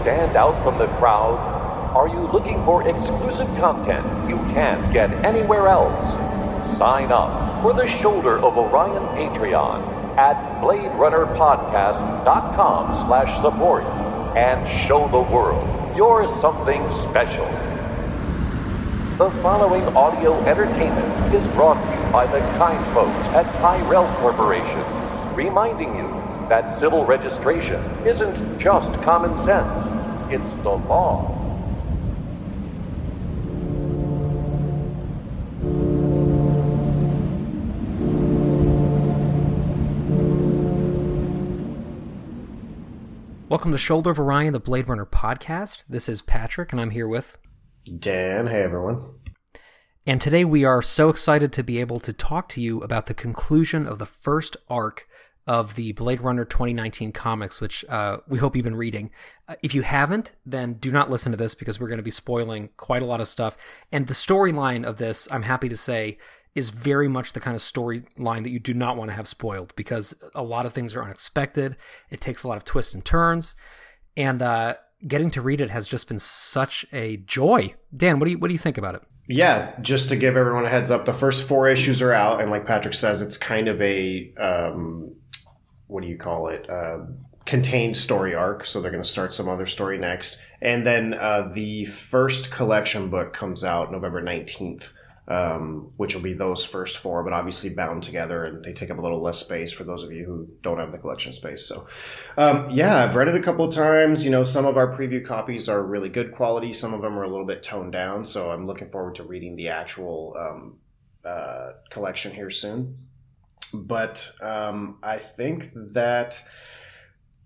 stand out from the crowd? Are you looking for exclusive content you can't get anywhere else? Sign up for the Shoulder of Orion Patreon at BladeRunnerPodcast.com slash support and show the world you're something special. The following audio entertainment is brought to you by the kind folks at Tyrell Corporation, reminding you that civil registration isn't just common sense, it's the law. Welcome to Shoulder of Orion, the Blade Runner podcast. This is Patrick, and I'm here with Dan. Hey, everyone. And today we are so excited to be able to talk to you about the conclusion of the first arc of the Blade Runner 2019 comics, which uh, we hope you've been reading. Uh, if you haven't, then do not listen to this because we're going to be spoiling quite a lot of stuff. And the storyline of this, I'm happy to say, is very much the kind of storyline that you do not want to have spoiled because a lot of things are unexpected. It takes a lot of twists and turns, and uh, getting to read it has just been such a joy. Dan, what do you what do you think about it? Yeah, just to give everyone a heads up, the first four issues are out, and like Patrick says, it's kind of a um, what do you call it? Uh, contained story arc. So they're going to start some other story next, and then uh, the first collection book comes out November nineteenth um, which will be those first four, but obviously bound together, and they take up a little less space for those of you who don't have the collection space. So, um, yeah, I've read it a couple times. You know, some of our preview copies are really good quality, some of them are a little bit toned down. So, I'm looking forward to reading the actual um, uh, collection here soon. But um, I think that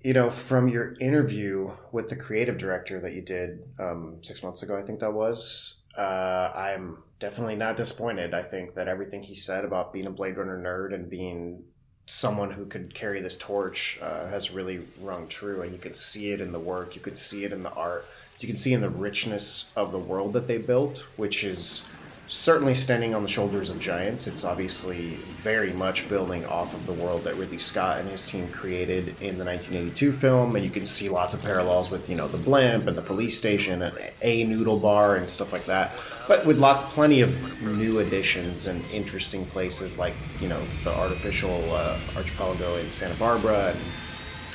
you know, from your interview with the creative director that you did um, six months ago, I think that was, uh, I'm definitely not disappointed. I think that everything he said about being a Blade Runner nerd and being someone who could carry this torch uh, has really rung true. And you can see it in the work, you could see it in the art, you can see in the richness of the world that they built, which is certainly standing on the shoulders of giants. It's obviously very much building off of the world that Ridley Scott and his team created in the 1982 film, and you can see lots of parallels with you know the blimp and the police station and a noodle bar and stuff like that. But with lot plenty of new additions and interesting places like you know the artificial uh, archipelago in Santa Barbara, and,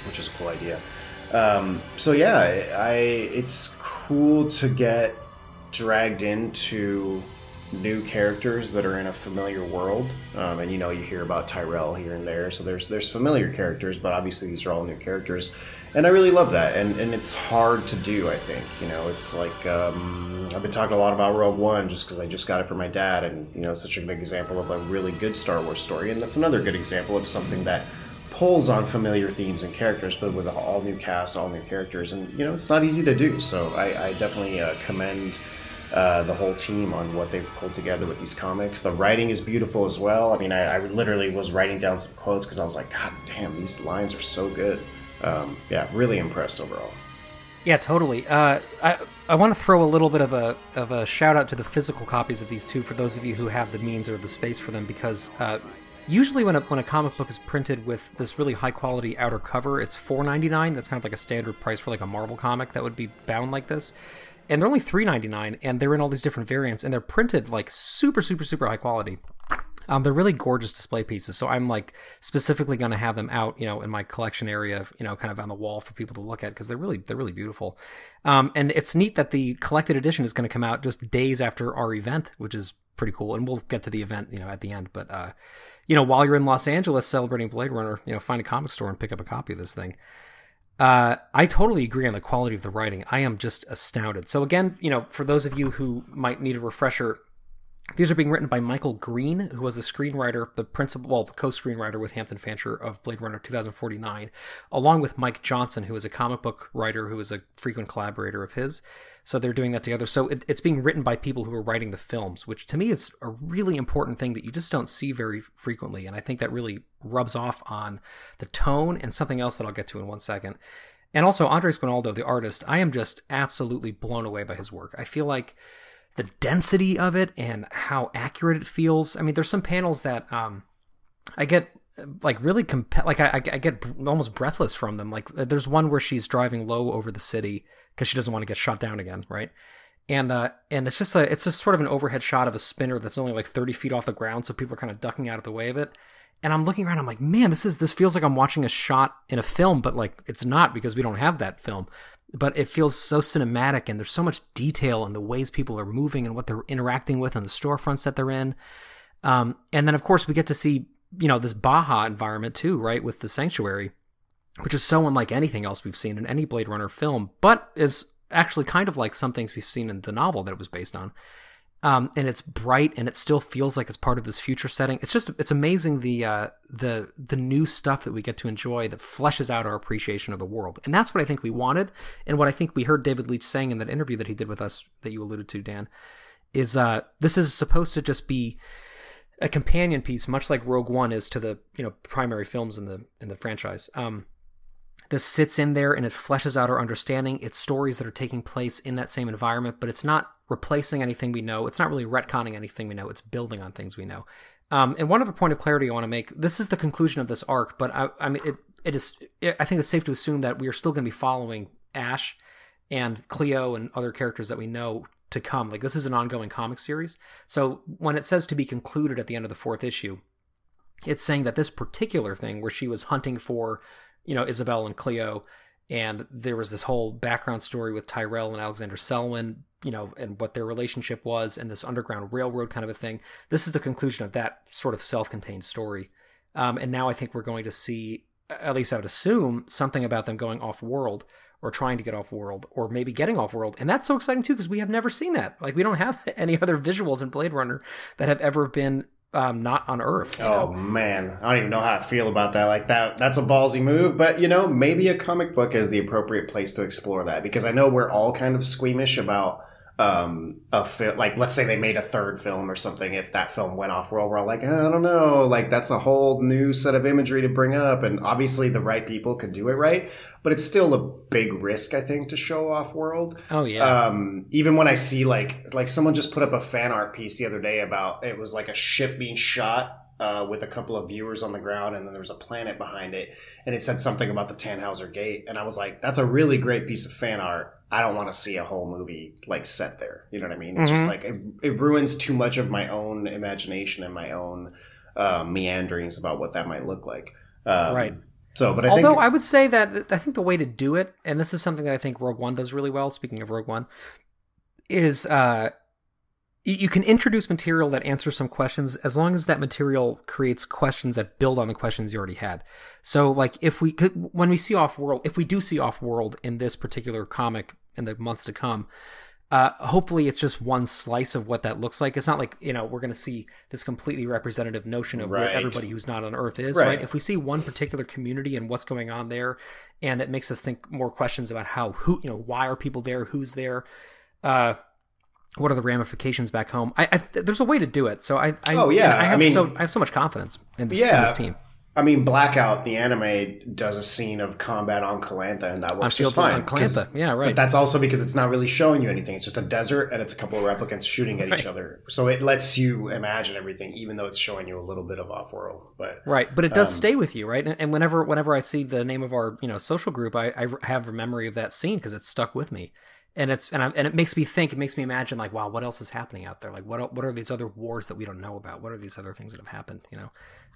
which is a cool idea. Um, so yeah, I it's cool to get dragged into new characters that are in a familiar world. Um, and you know, you hear about Tyrell here and there, so there's there's familiar characters, but obviously these are all new characters, and I really love that. And and it's hard to do. I think you know, it's like um, I've been talking a lot about Rogue One just because I just got it for my dad, and you know, such a big example of a really good Star Wars story, and that's another good example of something that pulls on familiar themes and characters, but with all new cast, all new characters, and you know, it's not easy to do. So I, I definitely uh, commend uh, the whole team on what they've pulled together with these comics. The writing is beautiful as well. I mean, I, I literally was writing down some quotes because I was like, God damn, these lines are so good. Um, yeah, really impressed overall. Yeah, totally. Uh, I I want to throw a little bit of a of a shout out to the physical copies of these two for those of you who have the means or the space for them because. Uh, usually, when a, when a comic book is printed with this really high quality outer cover, it's four ninety nine. That's kind of like a standard price for like a Marvel comic that would be bound like this and they're only three ninety nine, and they're in all these different variants, and they're printed like super, super, super high quality. Um, they're really gorgeous display pieces, so I'm like specifically going to have them out, you know, in my collection area, you know, kind of on the wall for people to look at because they're really they're really beautiful. Um, and it's neat that the collected edition is going to come out just days after our event, which is pretty cool. And we'll get to the event, you know, at the end. But uh, you know, while you're in Los Angeles celebrating Blade Runner, you know, find a comic store and pick up a copy of this thing. Uh, I totally agree on the quality of the writing. I am just astounded. So again, you know, for those of you who might need a refresher, these are being written by Michael Green, who was the screenwriter, the principal, well, the co-screenwriter with Hampton Fancher of Blade Runner 2049, along with Mike Johnson, who is a comic book writer who is a frequent collaborator of his. So they're doing that together. So it, it's being written by people who are writing the films, which to me is a really important thing that you just don't see very frequently. And I think that really rubs off on the tone and something else that I'll get to in one second. And also Andres Guinaldo, the artist, I am just absolutely blown away by his work. I feel like the density of it and how accurate it feels. I mean, there's some panels that um, I get like really comp- like I, I get almost breathless from them. Like there's one where she's driving low over the city because she doesn't want to get shot down again, right? And uh, and it's just a it's just sort of an overhead shot of a spinner that's only like 30 feet off the ground, so people are kind of ducking out of the way of it. And I'm looking around, I'm like, man, this is this feels like I'm watching a shot in a film, but like it's not because we don't have that film. But it feels so cinematic, and there's so much detail in the ways people are moving and what they're interacting with and the storefronts that they're in. Um, and then of course we get to see you know this Baja environment too, right, with the sanctuary, which is so unlike anything else we've seen in any Blade Runner film, but is actually kind of like some things we've seen in the novel that it was based on. Um, and it's bright and it still feels like it's part of this future setting. It's just it's amazing the uh, the the new stuff that we get to enjoy that fleshes out our appreciation of the world, and that's what I think we wanted, and what I think we heard David Leach saying in that interview that he did with us that you alluded to, Dan, is uh, this is supposed to just be a companion piece, much like Rogue One is to the you know primary films in the in the franchise. Um, this sits in there and it fleshes out our understanding. It's stories that are taking place in that same environment, but it's not replacing anything we know. It's not really retconning anything we know. It's building on things we know. Um, and one other point of clarity I want to make: this is the conclusion of this arc, but I, I mean, it, it is. It, I think it's safe to assume that we are still going to be following Ash and Cleo and other characters that we know to come. Like this is an ongoing comic series. So when it says to be concluded at the end of the fourth issue, it's saying that this particular thing where she was hunting for you know, Isabel and Cleo. And there was this whole background story with Tyrell and Alexander Selwyn, you know, and what their relationship was, and this Underground Railroad kind of a thing. This is the conclusion of that sort of self contained story. Um, and now I think we're going to see, at least I would assume, something about them going off world or trying to get off world or maybe getting off world. And that's so exciting too because we have never seen that. Like we don't have any other visuals in Blade Runner that have ever been um, not on Earth. Oh know? man, I don't even know how I feel about that. Like that, that's a ballsy move. But you know, maybe a comic book is the appropriate place to explore that because I know we're all kind of squeamish about um, a film. Like, let's say they made a third film or something. If that film went off world, we're all like, I don't know. Like, that's a whole new set of imagery to bring up. And obviously, the right people could do it right, but it's still a big risk, I think, to show off world. Oh yeah. Um, even when I see like like someone just put up a fan art piece the other day about it was like a ship being shot uh, with a couple of viewers on the ground, and then there was a planet behind it, and it said something about the Tannhauser Gate, and I was like, "That's a really great piece of fan art. I don't want to see a whole movie like set there. You know what I mean? It's Mhm. just like it, it ruins too much of my own imagination and my own uh, meanderings about what that might look like. Um, Right. So, but I Although think I would say that I think the way to do it, and this is something that I think Rogue One does really well. Speaking of Rogue One, is uh, you, can introduce material that answers some questions as long as that material creates questions that build on the questions you already had. So, like if we could, when we see off world, if we do see off world in this particular comic in the months to come. Uh, hopefully it's just one slice of what that looks like. It's not like, you know, we're going to see this completely representative notion of where everybody who's not on Earth is, Right. right? If we see one particular community and what's going on there, and it makes us think more questions about how, who, you know, why are people there? Who's there? Uh, what are the ramifications back home? I, I there's a way to do it. So I, I Oh, yeah. I have I mean- so I have so much confidence in this, in this team. I mean, Blackout, the anime, does a scene of combat on Calantha, and that works just fine. on Calantha. Yeah, But right. that's also because it's not really showing you anything. It's just a desert, and it's a couple of replicants shooting at each other. So it lets you imagine everything, even though it's showing you a little bit of off-world. But Right, but it does Um, stay with you, right? And, and whenever whenever I see the name of our you know social group, I, I have a memory of that scene because it's stuck with me, and it's and I, and it makes me think. It makes me imagine like, wow, what else is happening out there? Like, what what are these other wars that we don't know about? What are these other things that have happened? You know,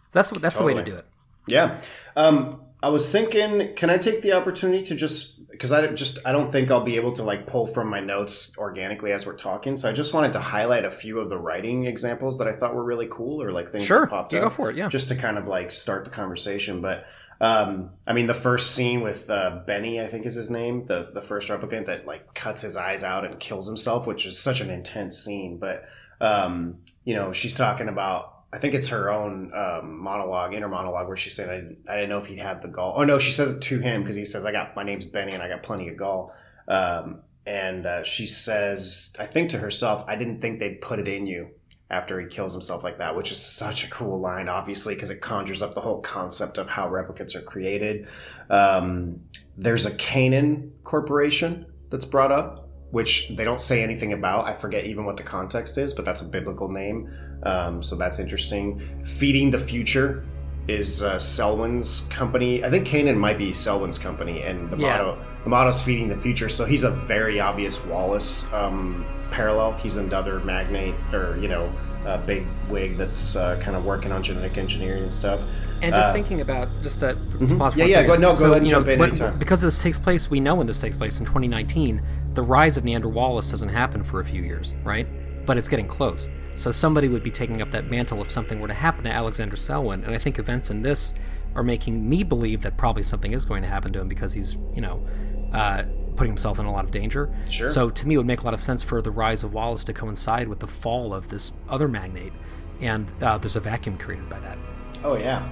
so that's that's the way to do it. yeah, um, I was thinking, can I take the opportunity to just because I don't- just I don't think I'll be able to like pull from my notes organically as we're talking. So I just wanted to highlight a few of the writing examples that I thought were really cool, or like things Sure, that popped you up. go for it. Yeah, just to kind of like start the conversation. But um, I mean, the first scene with uh, Benny, I think is his name, the the first replicant that like cuts his eyes out and kills himself, which is such an intense scene. But um, you know, she's talking about. I think it's her own um, monologue, inner monologue, where she's saying, I, didn't- "I didn't know if he'd had the gall." Oh no, she says it to him because he says, "I got my name's Benny and I got plenty of gall." Um, and uh, she says, I think to herself, "I didn't think they'd put it in you." After he kills himself like that, which is such a cool line, obviously, because it conjures up the whole concept of how replicants are created. Um, there's a Canaan corporation that's brought up, which they don't say anything about. I forget even what the context is, but that's a biblical name. Um, so that's interesting. Feeding the future is uh, Selwyn's company. I think Canaan might be Selwyn's company, and the Yeah. motto the motto's feeding the future. So he's a very obvious Wallace um, parallel. He's another magnate or you know a big wig that's uh, kind of working on genetic engineering and stuff. And just Uh, thinking about just to Mhm. pause Yeah, yeah, second. go- no, go So, ahead and you know, in when- anytime. Because this takes place, we know when this takes place in 2019. The rise of Niander Wallace doesn't happen for a few years, right? But it's getting close. So somebody would be taking up that mantle if something were to happen to Alexander Selwyn. And I think events in this are making me believe that probably something is going to happen to him because he's, you know, uh, putting himself in a lot of danger. Sure. So to me, it would make a lot of sense for the rise of Wallace to coincide with the fall of this other magnate. And uh, there's a vacuum created by that. Oh yeah.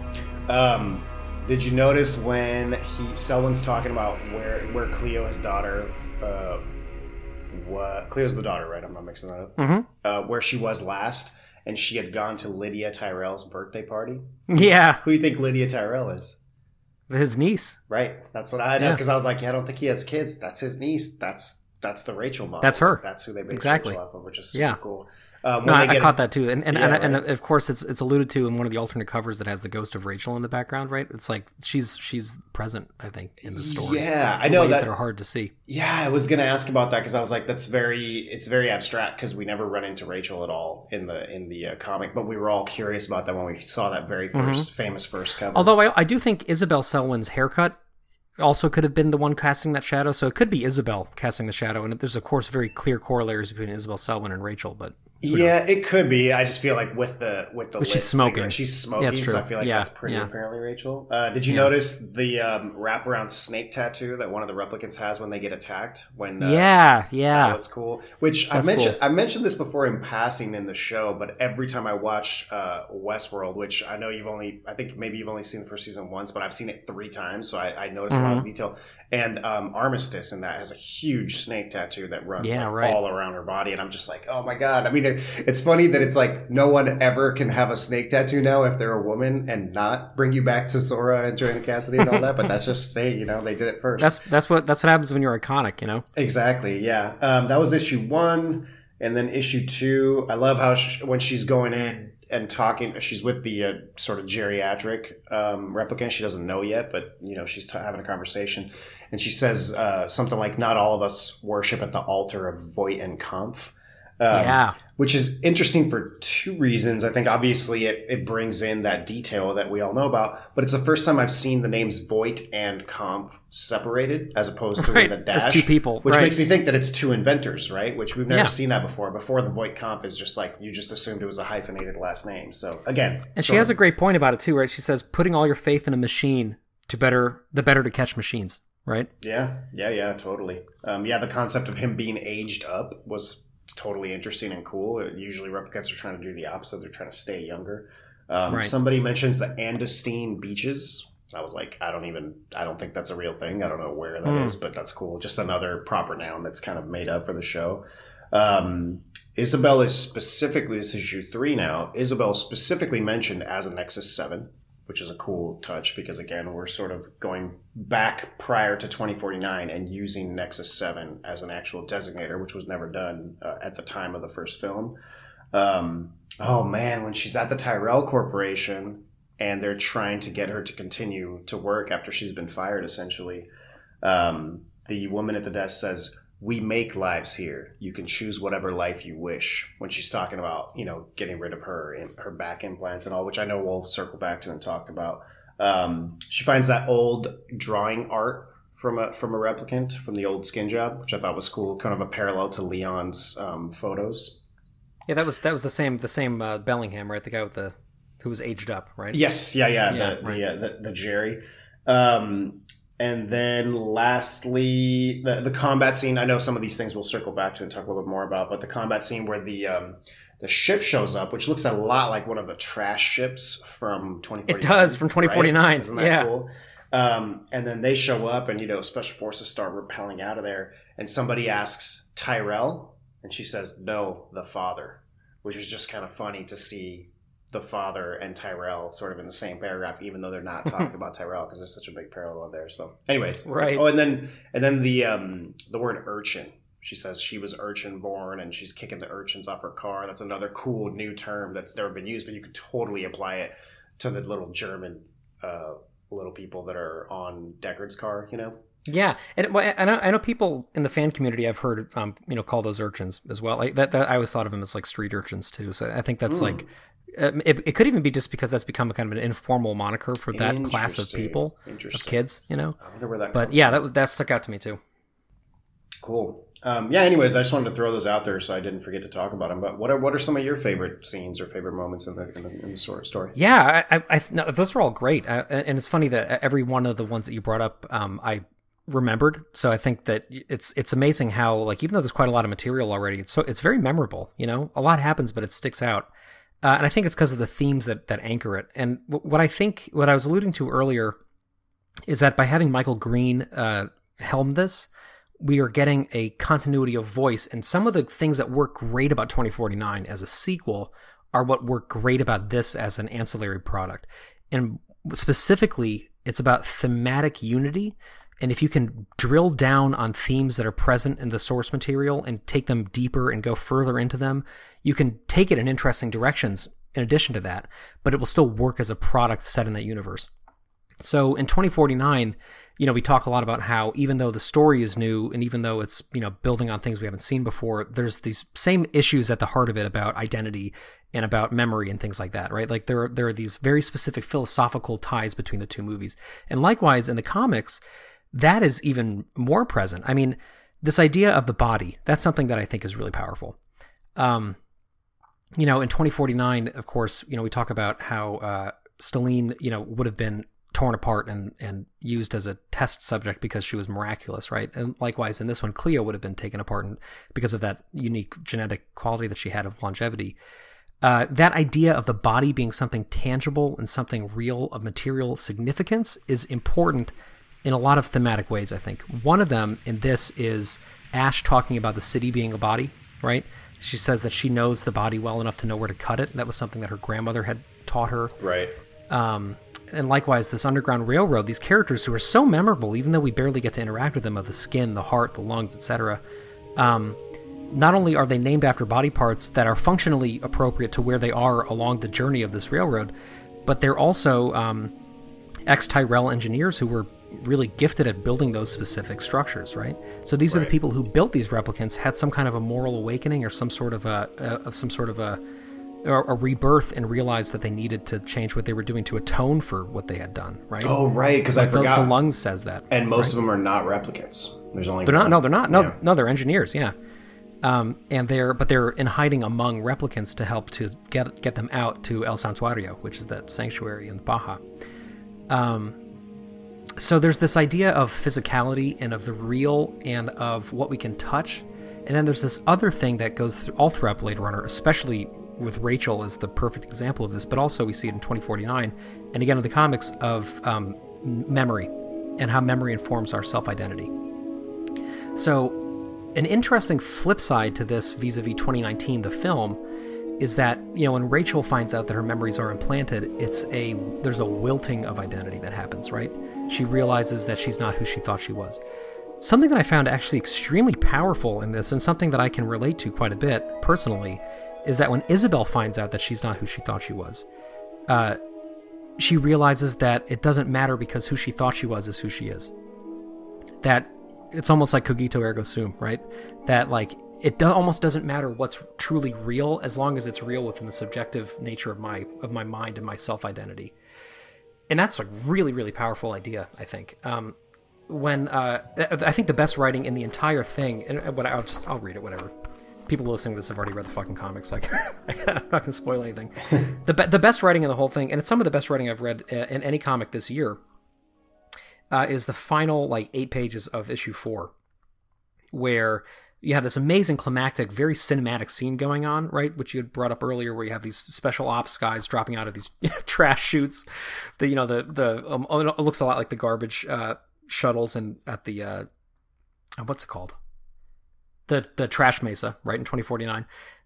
Um, did you notice when he Selwyn's talking about where where Cleo, his daughter, uh, what Cleo's the daughter, right? I'm not mixing that up. Mhm. Uh, where she was last, and she had gone to Lydia Tyrell's birthday party. Yeah, Who do you think Lydia Tyrell is? his niece. Right. That's what I know because I was like, yeah, I don't think he has kids. That's his niece. That's that's the Rachel model. That's her. That's who they based Exactly. Rachel off of, which is super Yeah. cool. Um, No, I, I caught that too, and and, Yeah, and, and of course it's it's alluded to in one of the alternate covers that has the ghost of Rachel in the background, right? It's like she's she's present, I think, in the story. Yeah, I know that- that are hard to see. Yeah, I was gonna ask about that because I was like, that's very, it's very abstract because we never run into Rachel at all in the in the uh, comic, but we were all curious about that when we saw that very 1st famous first cover. Mm-hmm. Although I, I do think Isabel Selwyn's haircut also could have been the one casting that shadow, so it could be Isabel casting the shadow, and there's of course very clear corollaries between Isabel Selwyn and Rachel, but yeah, it could be. I just feel like with the with the But she's smoking. cigarette- she's smoking, Yeah, so I feel like Yeah, that's pretty yeah. apparently Rachel. Uh, did you Yeah. notice the um, wraparound snake tattoo that one of the replicants has when they get attacked? When uh, yeah, That was cool. Which I mentioned. cool. I mentioned this before in passing in the show, but every time I watch uh, Westworld, which I know you've only, I think maybe you've only seen the first season once, but I've seen it three times, so I, I noticed a lot Mm-hmm. of detail. And um, Armistice in that has a huge snake tattoo that runs Yeah, like, right. all around her body, and I'm just like, oh my god. I mean, it, it's funny that it's like no one ever can have a snake tattoo now if they're a woman and not bring you back to Zhora and Joanna Cassidy and all that. But that's just say, you know, they did it first. that's that's what that's what happens when you're iconic, you know. Exactly. Yeah. Um, that was issue one, and then issue two. I love how sh when she's going in and talking, she's with the uh, sort of geriatric um, replicant. She doesn't know yet, but you know she's t- having a conversation, and she says uh, something like, "Not all of us worship at the altar of Voight and Kampf." Um, yeah, which is interesting for two reasons. I think obviously it, it brings in that detail that we all know about, but it's the first time I've seen the names Voight and Kampf separated as opposed to Right, the as dash. two people, Which right. makes me think that it's two inventors, right? Which we've never Yeah. seen that before. Before the Voight Kampf is just like, you just assumed it was a hyphenated last name. So again. And she has a great point about it too, right? She says putting all your faith in a machine to better the better to catch machines, right? Yeah, yeah, yeah, totally. Um, yeah, the concept of him being aged up was totally interesting and cool. Uh, Usually replicants are trying to do the opposite; they're trying to stay younger. Um, Right. Somebody mentions the Andestine beaches. I was like, I don't even, I don't think that's a real thing. I don't know where that is, Hmm. but that's cool. Just another proper noun that's kind of made up for the show. Um, Isabel is specifically, this is issue three now. Isabel specifically mentioned as a Nexus 7, which is a cool touch because, again, we're sort of going back prior to 2049 and using Nexus 7 as an actual designator, which was never done uh, at the time of the first film. Um, oh man, when she's at the Tyrell Corporation and they're trying to get her to continue to work after she's been fired, essentially, um, the woman at the desk says, "We make lives here. You can choose whatever life you wish." When she's talking about, you know, getting rid of her her back implants and all, which I know we'll circle back to and talk about. Um, she finds that old drawing art from a from a replicant from the old skin job, which I thought was cool, kind of a parallel to Leon's um, photos. Yeah, that was that was the same the same uh, Bellingham, right? The guy with the who was aged up, right? Yes, yeah, yeah, Yeah, the, right. the, uh, the the Jerry. Um, and then lastly, the the combat scene. I know some of these things we'll circle back to and talk a little bit more about, but the combat scene where the um, the ship shows up, which looks a lot like one of the trash ships from 2049. It does, from 2049, right? Isn't that yeah. cool? Um, and then they show up, and you know, special forces start repelling out of there, and somebody asks Tyrell, and she says, "No, the father," which was just kind of funny to see the father and Tyrell sort of in the same paragraph, even though they're not talking about Tyrell because there's such a big parallel there. So, anyways, Right. Oh, and then and then the um, the word urchin. She says she was urchin born and she's kicking the urchins off her car. That's another cool new term that's never been used, but you could totally apply it to the little German uh, little people that are on Deckard's car. You know. Yeah, and I know I know people in the fan community I've heard um you know call those urchins as well. Like that, that I always thought of them as like street urchins too. So I think that's Hmm. like um, it, it could even be just because that's become a kind of an informal moniker for that class of people of kids. You know, I wonder where that. but comes yeah, from. that was that stuck out to me too. Cool. Um, yeah. Anyways, I just wanted to throw those out there so I didn't forget to talk about them. But what are what are some of your favorite scenes or favorite moments in the in the, in the story? Yeah, I, I, I no, those are all great, uh, and it's funny that every one of the ones that you brought up, um, I remembered. So I think that it's it's amazing how like even though there's quite a lot of material already, it's so it's very memorable. You know, a lot happens, but it sticks out, uh, and I think it's because of the themes that that anchor it. And w- what I think, what I was alluding to earlier, is that by having Michael Green uh, helm this, we are getting a continuity of voice, and some of the things that work great about 2049 as a sequel are what work great about this as an ancillary product. And specifically, it's about thematic unity. And if you can drill down on themes that are present in the source material and take them deeper and go further into them, you can take it in interesting directions in addition to that, but it will still work as a product set in that universe. So in 2049, you know, we talk a lot about how even though the story is new and even though it's, you know, building on things we haven't seen before, there's these same issues at the heart of it about identity and about memory and things like that, right? Like there are, there are these very specific philosophical ties between the two movies. And likewise in the comics, that is even more present. I mean, this idea of the body, that's something that I think is really powerful. Um, you know, in 2049, of course, you know, we talk about how uh, Stelline, you know, would have been torn apart and, and used as a test subject because she was miraculous, right? And likewise, in this one, Cleo would have been taken apart and, because of that unique genetic quality that she had of longevity. Uh, that idea of the body being something tangible and something real of material significance is important in a lot of thematic ways, I think. One of them in this is Ash talking about the city being a body, right? She says that she knows the body well enough to know where to cut it. That was something that her grandmother had taught her. Right. Um, and likewise, this Underground Railroad, these characters who are so memorable, even though we barely get to interact with them, of the skin, the heart, the lungs, etc. Um, not only are they named after body parts that are functionally appropriate to where they are along the journey of this railroad, but they're also um, ex Tyrell engineers who were really gifted at building those specific structures, right? So these are the people who built these replicants had some kind of a moral awakening or some sort of a, a of some sort of a a rebirth and realized that they needed to change what they were doing to atone for what they had done, right? Oh, right. Because I the, forgot. the lungs says that. and most of them are not replicants. There's only They're not. No, they're not. No, Yeah. no, they're engineers. Yeah, um, and they're but they're in hiding among replicants to help to get get them out to El Santuario, which is that sanctuary in the Baja. Um, so there's this idea of physicality and of the real and of what we can touch, and then there's this other thing that goes all throughout Blade Runner, especially with Rachel as the perfect example of this, but also we see it in 2049, and again in the comics of um, memory and how memory informs our self identity. So, an interesting flip side to this vis a vis 2019, the film, is that, you know, when Rachel finds out that her memories are implanted, it's a, there's a wilting of identity that happens, right? She realizes that she's not who she thought she was. Something that I found actually extremely powerful in this, and something that I can relate to quite a bit personally, is that when Isabel finds out that she's not who she thought she was, uh, she realizes that it doesn't matter because who she thought she was is who she is. That it's almost like cogito ergo sum, right? That like it do- almost doesn't matter what's truly real as long as it's real within the subjective nature of my of my mind and my self identity. And that's a really really powerful idea, I think. Um, when uh, I I think the best writing in the entire thing, and what I'll just I'll read it, whatever. People listening to this have already read the fucking comics, like I'm not gonna spoil anything. the be- the best writing in the whole thing, and it's some of the best writing I've read uh, in any comic this year, uh, is the final like eight pages of issue four, where you have this amazing climactic, very cinematic scene going on, right? Which you had brought up earlier, where you have these special ops guys dropping out of these trash chutes. The you know the the um, it looks a lot like the garbage uh, shuttles and at the uh, what's it called? The the trash mesa, right in 2049.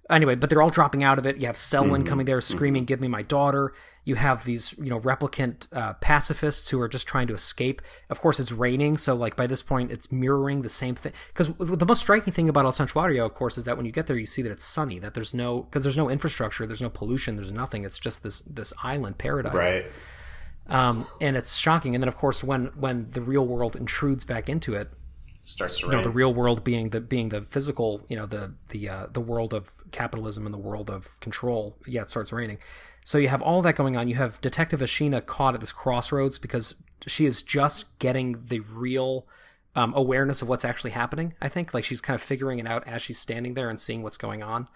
Anyway, but they're all dropping out of it. You have Selwyn Mhm, coming there screaming, "Give me my daughter!" You have these, you know, replicant uh, pacifists who are just trying to escape. Of course, it's raining, so like by this point, it's mirroring the same thing. Because the most striking thing about El Santuario, of course, is that when you get there, you see that it's sunny. That there's no because there's no infrastructure, there's no pollution, there's nothing. It's just this this island paradise Right. um, and it's shocking. And then, of course, when when the real world intrudes back into it, Starts to you know, the real world being the being the physical, you know, the the uh, the world of capitalism and the world of control. Yeah, it starts raining. So you have all that going on. You have Detective Ashina caught at this crossroads because she is just getting the real um, awareness of what's actually happening. I think like she's kind of figuring it out as she's standing there and seeing what's going on.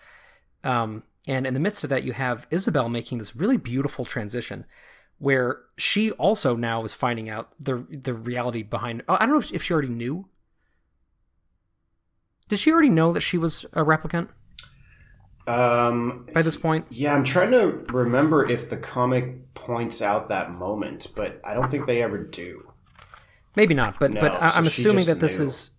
Um, and in the midst of that, you have Isabel making this really beautiful transition where she also now is finding out the the reality behind. oh, I don't know if, if she already knew. Did she already know that she was a replicant um, by this point? yeah, I'm trying to remember if the comic points out that moment, but I don't think they ever do. Maybe not, but No, but I, so she assuming that this knew. is.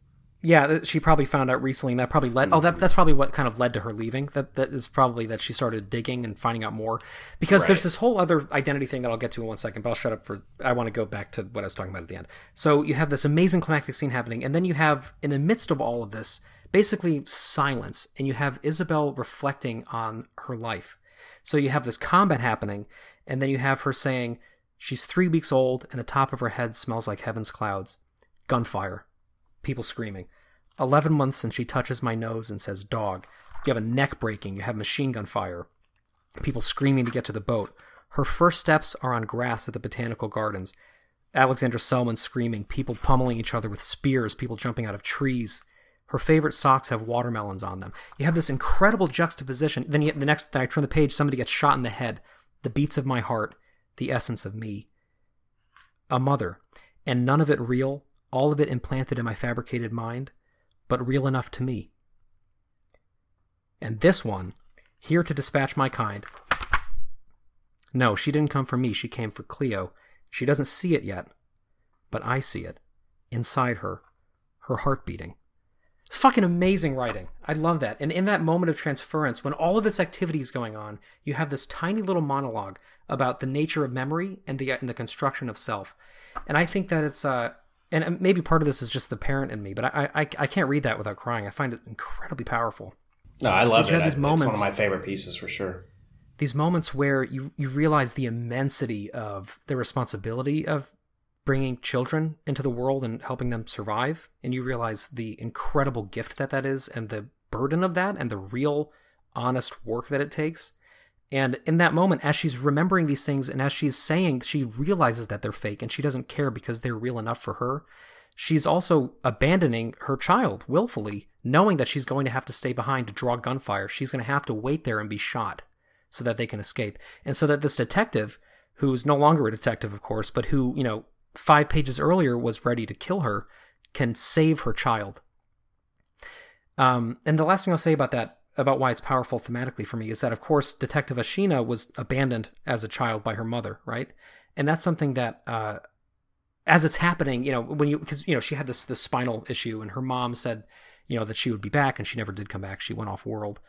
Yeah, she probably found out recently, and that probably led. Oh, that that's probably what kind of led to her leaving. That that is probably that she started digging and finding out more, because there's this whole other identity thing that I'll get to in one second. But I'll shut up for. I want to go back to what I was talking about at the end. So you have this amazing climactic scene happening, and then you have in the midst of all of this, basically silence, and you have Isabel reflecting on her life. So you have this combat happening, and then you have her saying she's three weeks old, and the top of her head smells like heaven's clouds. Gunfire, people screaming. 11 months since she touches my nose and says dog. You have a neck breaking, you have machine gun fire. People screaming to get to the boat. Her first steps are on grass at the botanical gardens. Alexander Selwyn screaming, people pummeling each other with spears, people jumping out of trees. Her favorite socks have watermelons on them. You have this incredible juxtaposition. Then you, the next, then I turn the page, somebody gets shot in the head. The beats of my heart, the essence of me. A mother, and none of it real, all of it implanted in my fabricated mind, but real enough to me. And this one, here to dispatch my kind. No, she didn't come for me, she came for Cleo. She doesn't see it yet, but I see it. Inside her, her heart beating. Fucking amazing writing. I love that. And in that moment of transference, when all of this activity is going on, you have this tiny little monologue about the nature of memory and the and the construction of self. And I think that it's uh and maybe part of this is just the parent in me, but I I, I can't read that without crying. I find it incredibly powerful. No, I love it. these I- It's one of my favorite pieces for sure. These moments where you you realize the immensity of the responsibility of bringing children into the world and helping them survive, and you realize the incredible gift that that is, and the burden of that, and the real honest work that it takes. And in that moment, as she's remembering these things and as she's saying, she realizes that they're fake and she doesn't care because they're real enough for her. She's also abandoning her child willfully, knowing that she's going to have to stay behind to draw gunfire. She's going to have to wait there and be shot so that they can escape. And so that this detective, who's no longer a detective, of course, but who, you know, five pages earlier was ready to kill her, can save her child. Um, and the last thing I'll say about that, about why it's powerful thematically for me, is that of course Detective Ashina was abandoned as a child by her mother, right? And that's something that, uh, as it's happening, you know, when you because you know she had this this spinal issue, and her mom said, you know, that she would be back, and she never did come back. She went off world,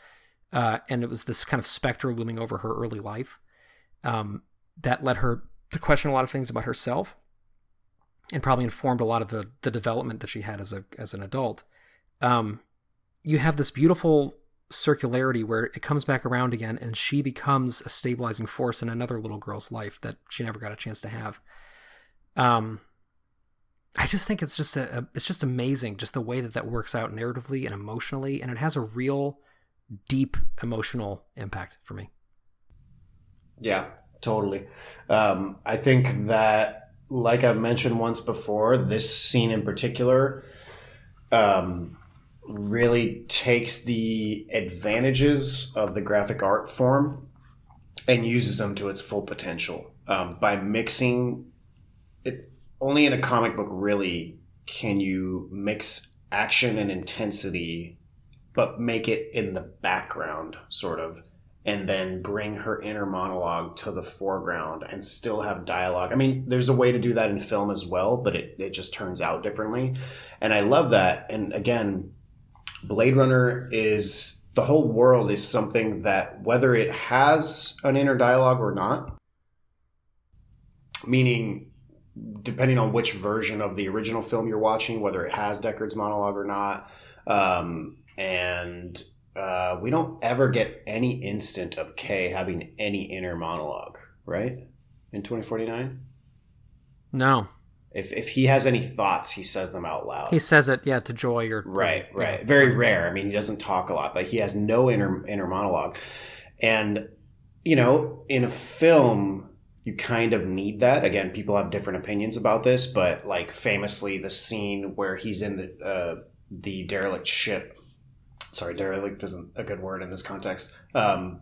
uh, and it was this kind of specter looming over her early life, um, that led her to question a lot of things about herself, and probably informed a lot of the the development that she had as a as an adult. Um, you have this beautiful circularity where it comes back around again and she becomes a stabilizing force in another little girl's life that she never got a chance to have um i just think it's just a, it's just amazing just the way that that works out narratively and emotionally and it has a real deep emotional impact for me Yeah, totally. Um, I think that, like I've mentioned once before, this scene in particular um, really takes the advantages of the graphic art form and uses them to its full potential um, by mixing it. Only in a comic book, really, can you mix action and intensity, but make it in the background, sort of and then bring her inner monologue to the foreground and still have dialogue. I mean, there's a way to do that in film as well, but it, it just turns out differently. And I love that. And again, Blade Runner is the whole world is something that whether it has an inner dialogue or not, meaning depending on which version of the original film you're watching, whether it has Deckard's monologue or not, um, and uh, we don't ever get any instant of K having any inner monologue, right? In 2049? No. If, if he has any thoughts, he says them out loud. He says it, yeah, to Joi or right, right. yeah. Very rare. I mean, he doesn't talk a lot, but he has no inner inner monologue. And you know, in a film, you kind of need that. Again, people have different opinions about this, but like famously, the scene where he's in the uh, the derelict ship. Sorry, derelict isn't a good word in this context. Um,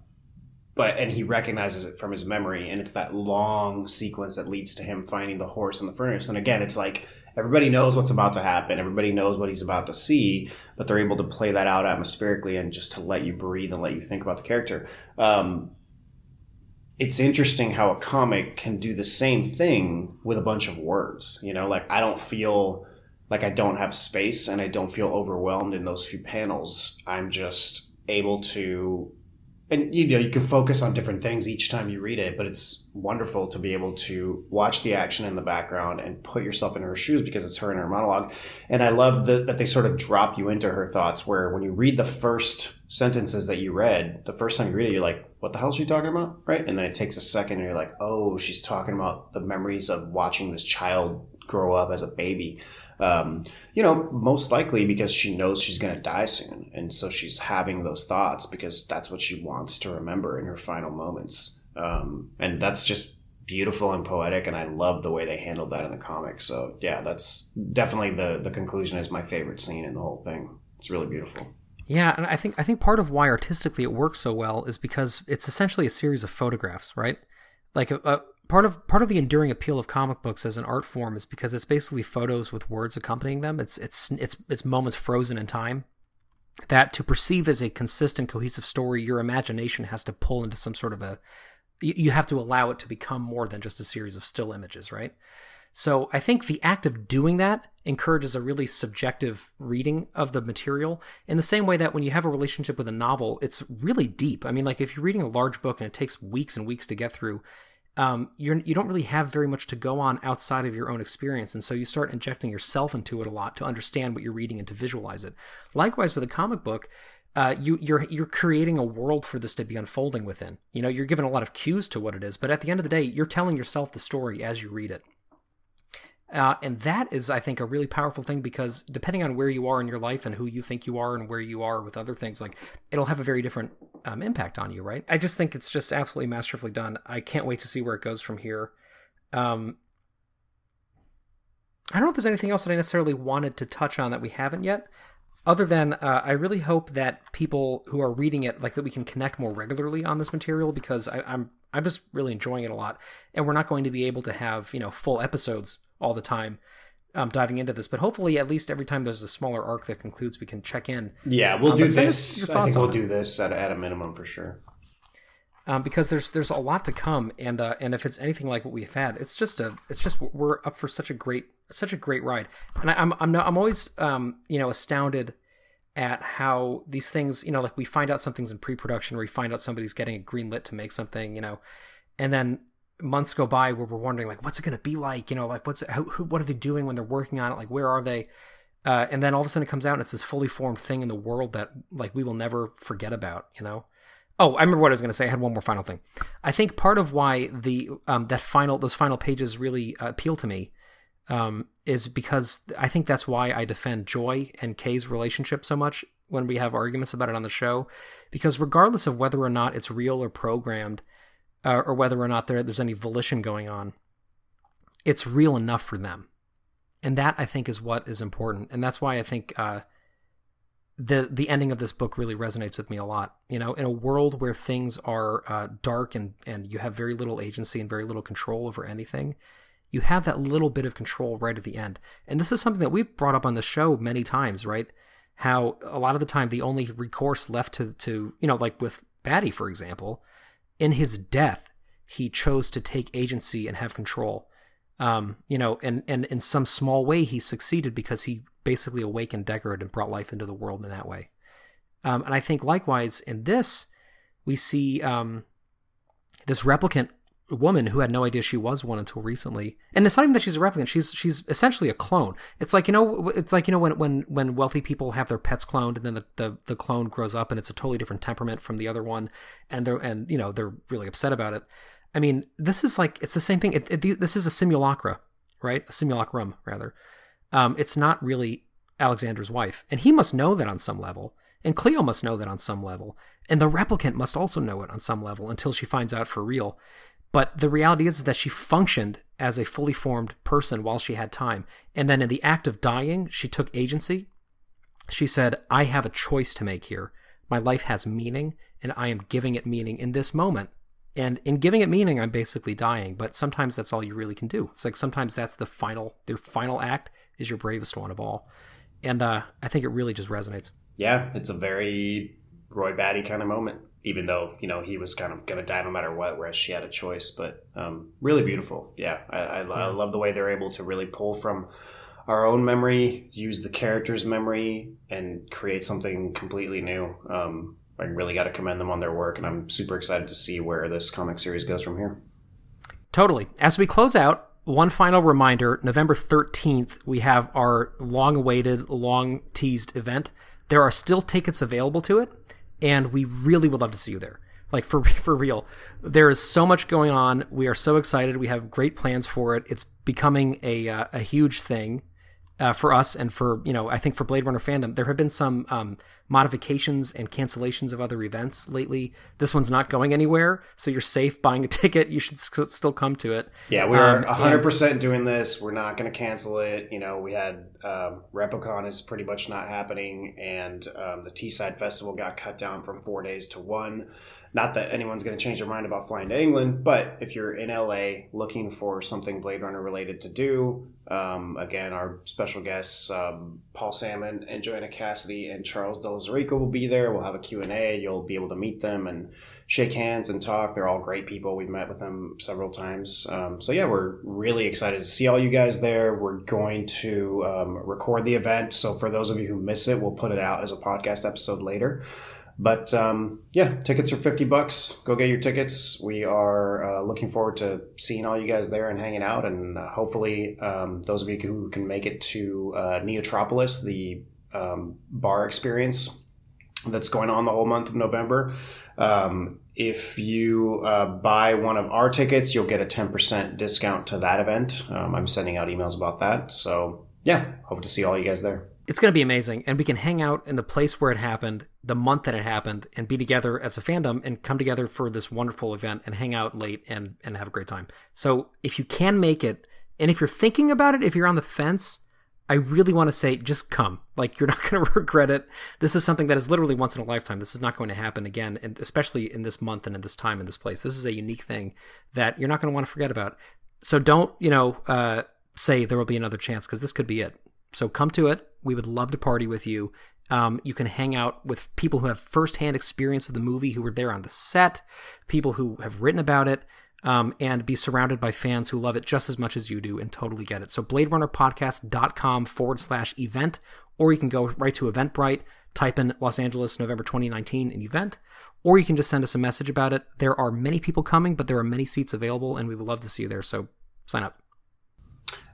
but and he recognizes it from his memory, and it's that long sequence that leads to him finding the horse in the furnace. And again, it's like everybody knows what's about to happen, everybody knows what he's about to see, but they're able to play that out atmospherically and just to let you breathe and let you think about the character. Um, it's interesting how a comic can do the same thing with a bunch of words. You know, like I don't feel like I don't have space and I don't feel overwhelmed in those few panels. I'm just able to and you know you can focus on different things each time you read it but it's wonderful to be able to watch the action in the background and put yourself in her shoes because it's her in her monologue. And i love the, that they sort of drop you into her thoughts where when you read the first sentences that you read the first time you read it you're like what the hell is she talking about? Right? And then it takes a second and you're like oh she's talking about the memories of watching this child grow up as a baby um, you know, most likely because she knows she's going to die soon. And so she's having those thoughts because that's what she wants to remember in her final moments. Um, and that's just beautiful and poetic. And I love the way they handled that in the comic. So yeah, that's definitely the, the conclusion is my favorite scene in the whole thing. It's really beautiful. Yeah, and I think I think part of why artistically it works so well is because it's essentially a series of photographs, right? Like a, part of part of the enduring appeal of comic books as an art form is because it's basically photos with words accompanying them. It's it's it's it's moments frozen in time that to perceive as a consistent cohesive story your imagination has to pull into some sort of a you have to allow it to become more than just a series of still images, right? So I think the act of doing that encourages a really subjective reading of the material in the same way that when you have a relationship with a novel, it's really deep. I mean, like if you're reading a large book and it takes weeks and weeks to get through, um, you're, you don't really have very much to go on outside of your own experience. And so you start injecting yourself into it a lot to understand what you're reading and to visualize it. Likewise, with a comic book, uh, you, you're you're creating a world for this to be unfolding within. You know, you're given a lot of cues to what it is, but at the end of the day, you're telling yourself the story as you read it. Uh, and that is, I think, a really powerful thing because depending on where you are in your life and who you think you are and where you are with other things, like it'll have a very different um, impact on you, right? I just think it's just absolutely masterfully done. I can't wait to see where it goes from here. Um, I don't know if there's anything else that I necessarily wanted to touch on that we haven't yet, other than uh, I really hope that people who are reading it, like that we can connect more regularly on this material because I, I'm I'm just really enjoying it a lot, and we're not going to be able to have you know full episodes all the time um, diving into this, but hopefully at least every time there's a smaller arc that concludes, we can check in. Yeah, we'll Um, do but send us this. I think we'll do this at, at a minimum for sure. Um, because there's there's a lot to come, and uh, and if it's anything like what we've had, it's just a it's just we're up for such a great such a great ride, and I, I'm I'm not, I'm always um you know astounded at how these things you know like we find out something's in pre-production or we find out somebody's getting a green lit to make something you know, and then months go by where we're wondering like what's it going to be like? You know like what's how, who, what are they doing when they're working on it? Like where are they? Uh, and then all of a sudden it comes out and it's this fully formed thing in the world that like we will never forget about you know? Oh i remember what i was going to say. I had one more final thing. I think part of why the um, that final those final pages really uh, appeal to me um, is because i think that's why i defend Joi and kay's relationship so much when we have arguments about it on the show. Because regardless of whether or not it's real or programmed uh, or whether or not there, there's any volition going on, it's real enough for them. And that I think is what is important. And that's why I think uh, the the ending of this book really resonates with me a lot. You know, in a world where things are uh, dark and and you have very little agency and very little control over anything, you have that little bit of control right at the end. And this is something that we've brought up on the show many times, right? How a lot of the time the only recourse left to to you know like with Batty for example in his death, he chose to take agency and have control. Um, you know, and, and in some small way, he succeeded because he basically awakened Deckard and brought life into the world in that way. Um, and I think likewise in this, we see um, this replicant woman who had no idea she was one until recently. And it's not even that she's a replicant; she's she's essentially a clone. It's like you know, it's like you know when when when wealthy people have their pets cloned, and then the, the, the clone grows up and it's a totally different temperament from the other one, and they're and you know they're really upset about it. I mean, this is like it's the same thing. It, it, this is a simulacra, right? A simulacrum, rather. Um, it's not really Alexander's wife, and he must know that on some level, and Cleo must know that on some level, and the replicant must also know it on some level until she finds out for real. But the reality is, is that she functioned as a fully formed person while she had time, and then in the act of dying, she took agency. She said, "I have a choice to make here. My life has meaning, and I am giving it meaning in this moment." And in giving it meaning, I'm basically dying. But sometimes that's all you really can do. It's like sometimes that's the final, their final act is your bravest one of all. And uh, I think it really just resonates. Yeah, it's a very Roy Batty kind of moment. Even though you know he was kind of going to die no matter what, whereas she had a choice. But um, really beautiful. Yeah, I, I, yeah. I love the way they're able to really pull from our own memory, use the character's memory, and create something completely new. Um, I really got to commend them on their work, and I'm super excited to see where this comic series goes from here. Totally. As we close out, one final reminder November 13th, we have our long awaited, long teased event. There are still tickets available to it, and we really would love to see you there. Like for for real, there is so much going on. We are so excited. We have great plans for it. It's becoming a uh, a huge thing uh, for us and for you know I think for Blade Runner fandom. There have been some um, modifications and cancellations of other events lately. This one's not going anywhere, so you're safe buying a ticket. You should still come to it. Yeah, we are um, 100% and, doing this. We're not going to cancel it. You know, we had um, Replicon is pretty much not happening, and um, the Teesside Festival got cut down from four days to one. Not that anyone's going to change their mind about flying to England, but if you're in LA looking for something Blade Runner related to do, um, again, our special guests, um, Paul Sammon and Joanna Cassidy and Charles de Lauzirika will be there. We'll have a Q&A. You'll be able to meet them and shake hands and talk. They're all great people. We've met with them several times. Um, so yeah, we're really excited to see all you guys there. We're going to um, record the event. So for those of you who miss it, we'll put it out as a podcast episode later. But um, yeah, tickets are 50 bucks. Go get your tickets. We are uh, looking forward to seeing all you guys there and hanging out. And uh, hopefully, um, those of you who can make it to uh, Neotropolis, the um, bar experience that's going on the whole month of November. Um, if you uh, buy one of our tickets, you'll get a 10% discount to that event. Um, I'm sending out emails about that. So yeah, hope to see all you guys there it's going to be amazing and we can hang out in the place where it happened the month that it happened and be together as a fandom and come together for this wonderful event and hang out late and and have a great time. So if you can make it and if you're thinking about it if you're on the fence i really want to say just come. Like you're not going to regret it. This is something that is literally once in a lifetime. This is not going to happen again and especially in this month and in this time in this place. This is a unique thing that you're not going to want to forget about. So don't you know uh, say there will be another chance because this could be it so come to it. We would love to party with you. Um, you can hang out with people who have firsthand experience with the movie, who were there on the set, people who have written about it, um, and be surrounded by fans who love it just as much as you do and totally get it. So BladeRunnerPodcast.com forward slash event, or you can go right to Eventbrite, type in Los Angeles, November 2019, an event, or you can just send us a message about it. There are many people coming, but there are many seats available, and we would love to see you there. So sign up.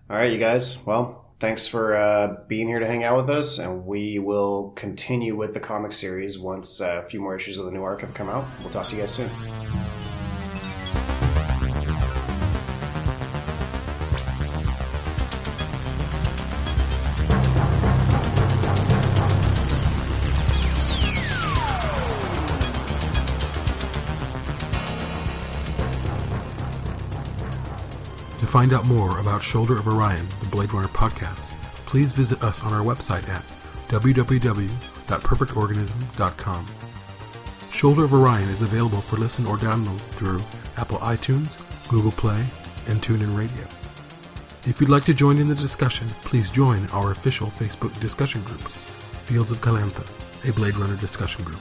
All right, you guys. Well, thanks for uh, being here to hang out with us, and we will continue with the comic series once uh, a few more issues of the new arc have come out. We'll talk to you guys soon. Find out more about Shoulder of Orion, the Blade Runner podcast, please visit us on our website at www.perfectorganism.com. Shoulder of Orion is available for listen or download through Apple iTunes, Google Play, and TuneIn Radio. If you'd like to join in the discussion, please join our official Facebook discussion group, Fields of Calantha, a Blade Runner discussion group.